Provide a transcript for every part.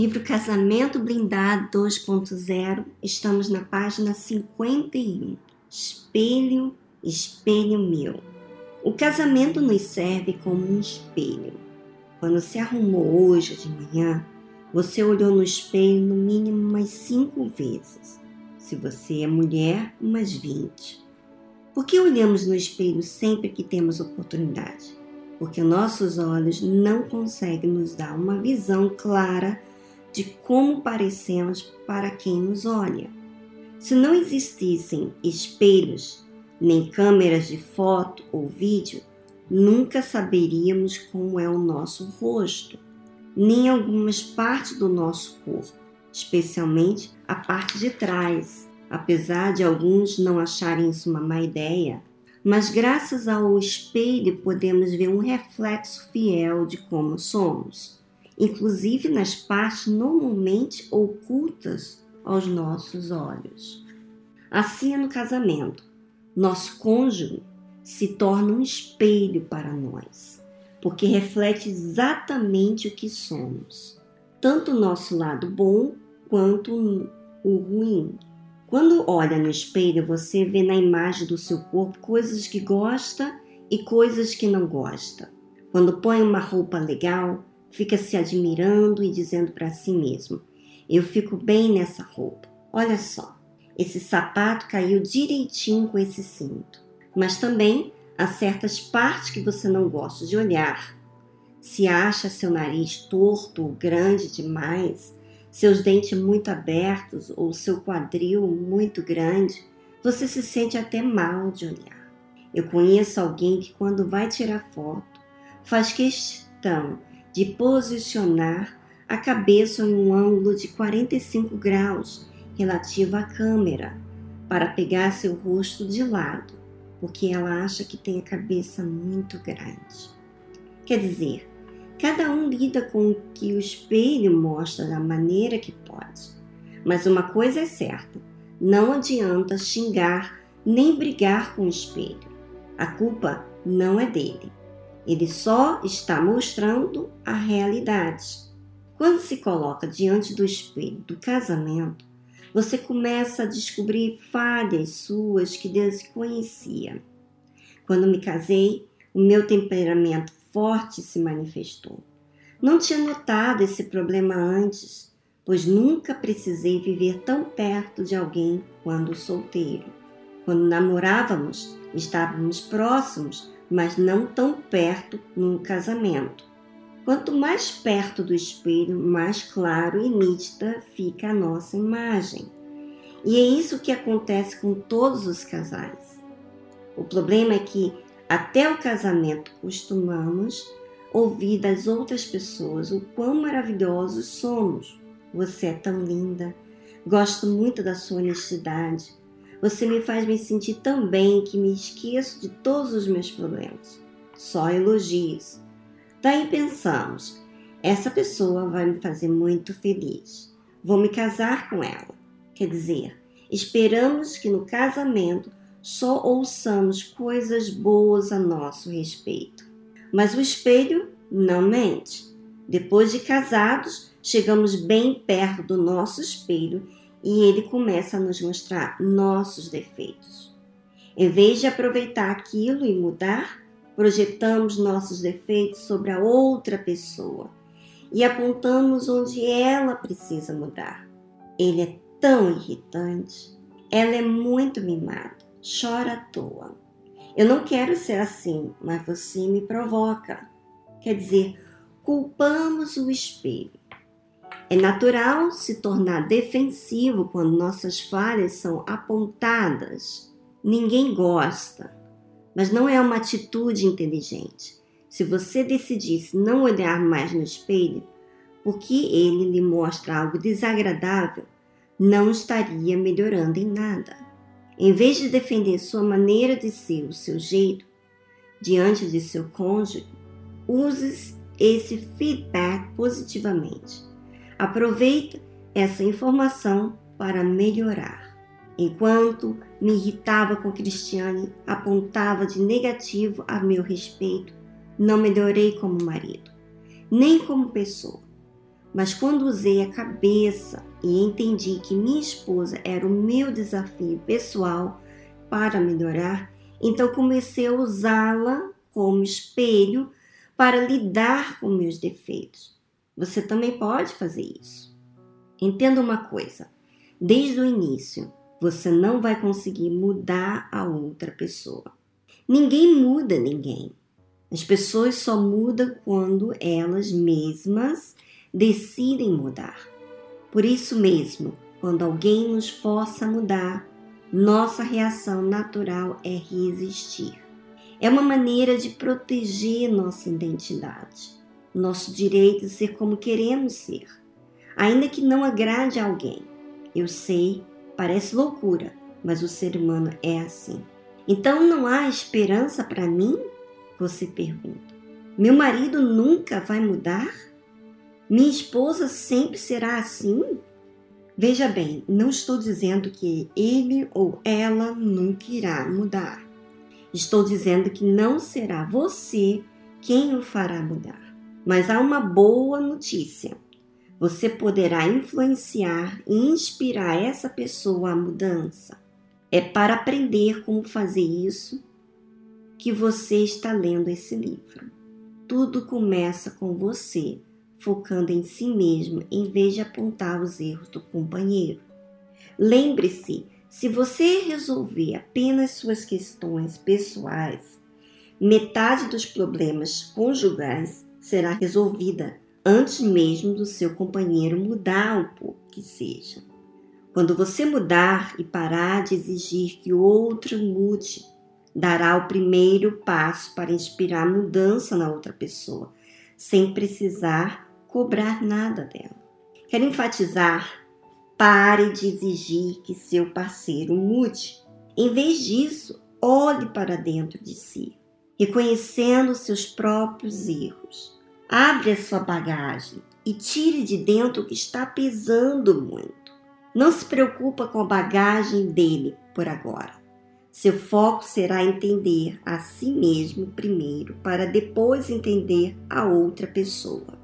Livro Casamento Blindado 2.0, estamos na página 51. Espelho, espelho meu. O casamento nos serve como um espelho. Quando se arrumou hoje de manhã, você olhou no espelho no mínimo umas cinco vezes. Se você é mulher, umas 20. Por que olhamos no espelho sempre que temos oportunidade? Porque nossos olhos não conseguem nos dar uma visão clara de como parecemos para quem nos olha. Se não existissem espelhos, nem câmeras de foto ou vídeo, nunca saberíamos como é o nosso rosto nem algumas partes do nosso corpo, especialmente a parte de trás, apesar de alguns não acharem isso uma má ideia. Mas graças ao espelho podemos ver um reflexo fiel de como somos, inclusive nas partes normalmente ocultas aos nossos olhos. Assim é no casamento. Nosso cônjuge se torna um espelho para nós porque reflete exatamente o que somos, tanto o nosso lado bom quanto o ruim. Quando olha no espelho, você vê na imagem do seu corpo coisas que gosta e coisas que não gosta. Quando põe uma roupa legal, fica se admirando e dizendo para si mesmo: Eu fico bem nessa roupa. Olha só, esse sapato caiu direitinho com esse cinto. Mas também Há certas partes que você não gosta de olhar. Se acha seu nariz torto ou grande demais, seus dentes muito abertos ou seu quadril muito grande, você se sente até mal de olhar. Eu conheço alguém que, quando vai tirar foto, faz questão de posicionar a cabeça em um ângulo de 45 graus relativo à câmera para pegar seu rosto de lado porque ela acha que tem a cabeça muito grande. Quer dizer, cada um lida com o que o espelho mostra da maneira que pode. Mas uma coisa é certa: não adianta xingar nem brigar com o espelho. A culpa não é dele. Ele só está mostrando a realidade. Quando se coloca diante do espelho do casamento, você começa a descobrir falhas suas que desconhecia. Quando me casei, o meu temperamento forte se manifestou. Não tinha notado esse problema antes, pois nunca precisei viver tão perto de alguém quando solteiro. Quando namorávamos, estávamos próximos, mas não tão perto no casamento. Quanto mais perto do espelho, mais claro e nítida fica a nossa imagem. E é isso que acontece com todos os casais. O problema é que até o casamento costumamos ouvir das outras pessoas o quão maravilhosos somos. Você é tão linda, gosto muito da sua honestidade. Você me faz me sentir tão bem que me esqueço de todos os meus problemas. Só elogios Daí pensamos: essa pessoa vai me fazer muito feliz. Vou me casar com ela. Quer dizer, esperamos que no casamento só ouçamos coisas boas a nosso respeito. Mas o espelho não mente. Depois de casados, chegamos bem perto do nosso espelho e ele começa a nos mostrar nossos defeitos. Em vez de aproveitar aquilo e mudar, projetamos nossos defeitos sobre a outra pessoa e apontamos onde ela precisa mudar. Ele é tão irritante, ela é muito mimada, chora à toa. Eu não quero ser assim, mas você me provoca. Quer dizer, culpamos o espelho. É natural se tornar defensivo quando nossas falhas são apontadas. Ninguém gosta mas não é uma atitude inteligente. Se você decidisse não olhar mais no espelho, porque ele lhe mostra algo desagradável, não estaria melhorando em nada. Em vez de defender sua maneira de ser, o seu jeito, diante de seu cônjuge, use esse feedback positivamente. Aproveite essa informação para melhorar. Enquanto me irritava com Cristiane, apontava de negativo a meu respeito, não melhorei como marido, nem como pessoa. Mas quando usei a cabeça e entendi que minha esposa era o meu desafio pessoal para melhorar, então comecei a usá-la como espelho para lidar com meus defeitos. Você também pode fazer isso. Entenda uma coisa: desde o início, você não vai conseguir mudar a outra pessoa. Ninguém muda ninguém. As pessoas só mudam quando elas mesmas decidem mudar. Por isso mesmo, quando alguém nos força a mudar, nossa reação natural é resistir. É uma maneira de proteger nossa identidade, nosso direito de ser como queremos ser, ainda que não agrade a alguém. Eu sei, parece loucura, mas o ser humano é assim. Então não há esperança para mim? Você pergunta. Meu marido nunca vai mudar? Minha esposa sempre será assim? Veja bem, não estou dizendo que ele ou ela nunca irá mudar. Estou dizendo que não será você quem o fará mudar. Mas há uma boa notícia. Você poderá influenciar e inspirar essa pessoa à mudança. É para aprender como fazer isso que você está lendo esse livro. Tudo começa com você focando em si mesmo em vez de apontar os erros do companheiro. Lembre-se, se você resolver apenas suas questões pessoais, metade dos problemas conjugais será resolvida antes mesmo do seu companheiro mudar um pouco que seja. Quando você mudar e parar de exigir que o outro mude, dará o primeiro passo para inspirar mudança na outra pessoa, sem precisar cobrar nada dela. Quero enfatizar: pare de exigir que seu parceiro mude. Em vez disso, olhe para dentro de si, reconhecendo seus próprios erros. Abre a sua bagagem e tire de dentro o que está pesando muito. Não se preocupa com a bagagem dele por agora. Seu foco será entender a si mesmo primeiro, para depois entender a outra pessoa.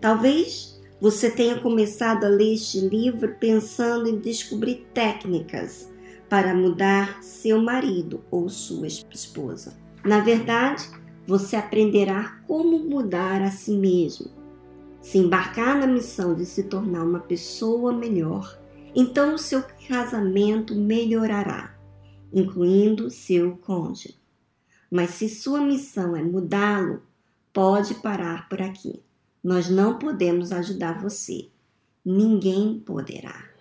Talvez você tenha começado a ler este livro pensando em descobrir técnicas para mudar seu marido ou sua esposa. Na verdade, você aprenderá como mudar a si mesmo. Se embarcar na missão de se tornar uma pessoa melhor, então o seu casamento melhorará, incluindo seu cônjuge. Mas se sua missão é mudá-lo, pode parar por aqui. Nós não podemos ajudar você. Ninguém poderá.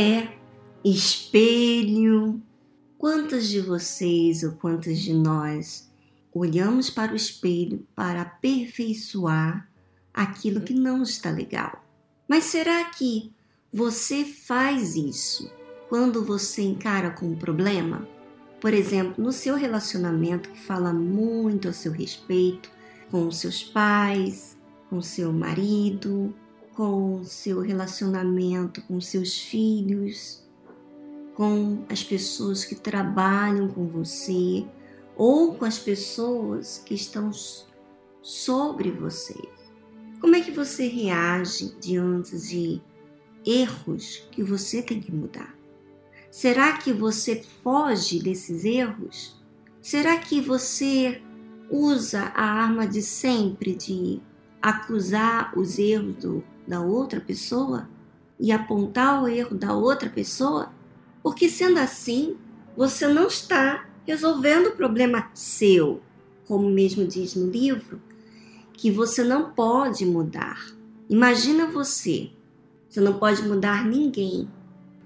É espelho. Quantas de vocês ou quantas de nós olhamos para o espelho para aperfeiçoar aquilo que não está legal? Mas será que você faz isso quando você encara com um problema? Por exemplo, no seu relacionamento que fala muito a seu respeito com os seus pais, com seu marido, com seu relacionamento com seus filhos, com as pessoas que trabalham com você ou com as pessoas que estão sobre você. Como é que você reage diante de erros que você tem que mudar? Será que você foge desses erros? Será que você usa a arma de sempre de acusar os erros do, da outra pessoa e apontar o erro da outra pessoa? Porque sendo assim, você não está resolvendo o problema seu, como mesmo diz no livro, que você não pode mudar. Imagina você, você não pode mudar ninguém.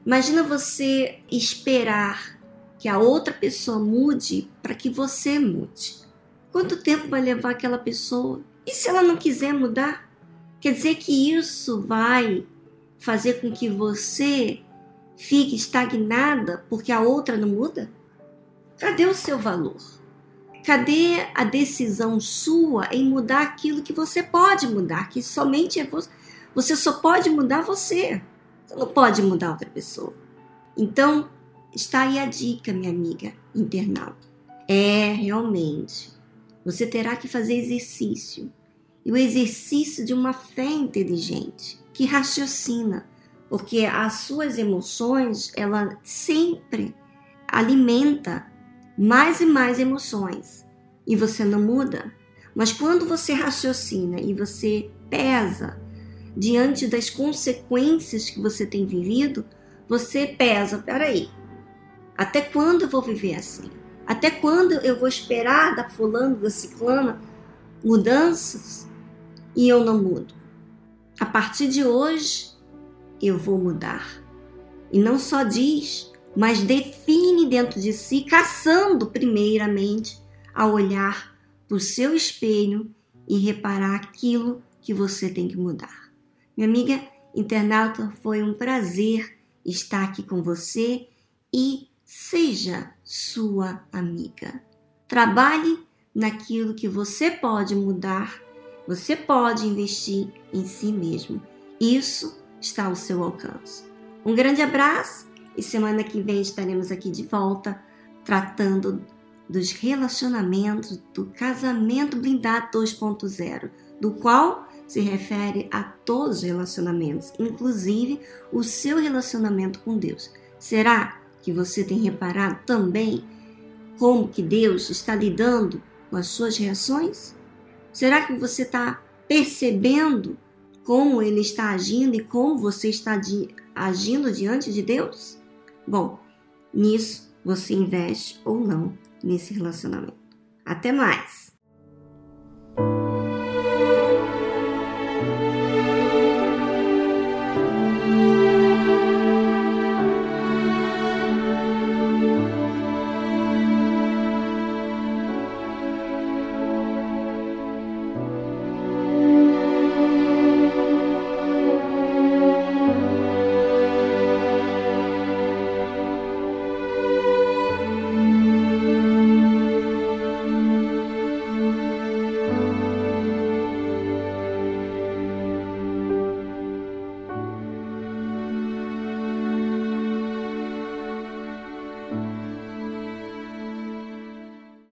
Imagina você esperar que a outra pessoa mude para que você mude. Quanto tempo vai levar aquela pessoa? E se ela não quiser mudar? Quer dizer que isso vai fazer com que você fique estagnada porque a outra não muda? Cadê o seu valor? Cadê a decisão sua em mudar aquilo que você pode mudar? Que somente é você. Você só pode mudar você. Você não pode mudar outra pessoa. Então, está aí a dica, minha amiga internauta. É realmente. Você terá que fazer exercício. E o exercício de uma fé inteligente, que raciocina, porque as suas emoções, ela sempre alimenta mais e mais emoções e você não muda. Mas quando você raciocina e você pesa diante das consequências que você tem vivido, você pesa, peraí, até quando eu vou viver assim? Até quando eu vou esperar da fulano, da ciclana, mudanças e eu não mudo? A partir de hoje, eu vou mudar. E não só diz, mas define dentro de si, caçando primeiramente a olhar para o seu espelho e reparar aquilo que você tem que mudar. Minha amiga internauta, foi um prazer estar aqui com você e seja sua amiga. Trabalhe naquilo que você pode mudar, você pode investir em si mesmo. Isso está ao seu alcance. Um grande abraço e semana que vem estaremos aqui de volta tratando dos relacionamentos do casamento blindado 2.0, do qual se refere a todos os relacionamentos, inclusive o seu relacionamento com Deus. Será que você tem reparado também como que Deus está lidando com as suas reações? Será que você está percebendo como ele está agindo e como você está agindo diante de Deus? Bom, nisso você investe ou não nesse relacionamento. Até mais!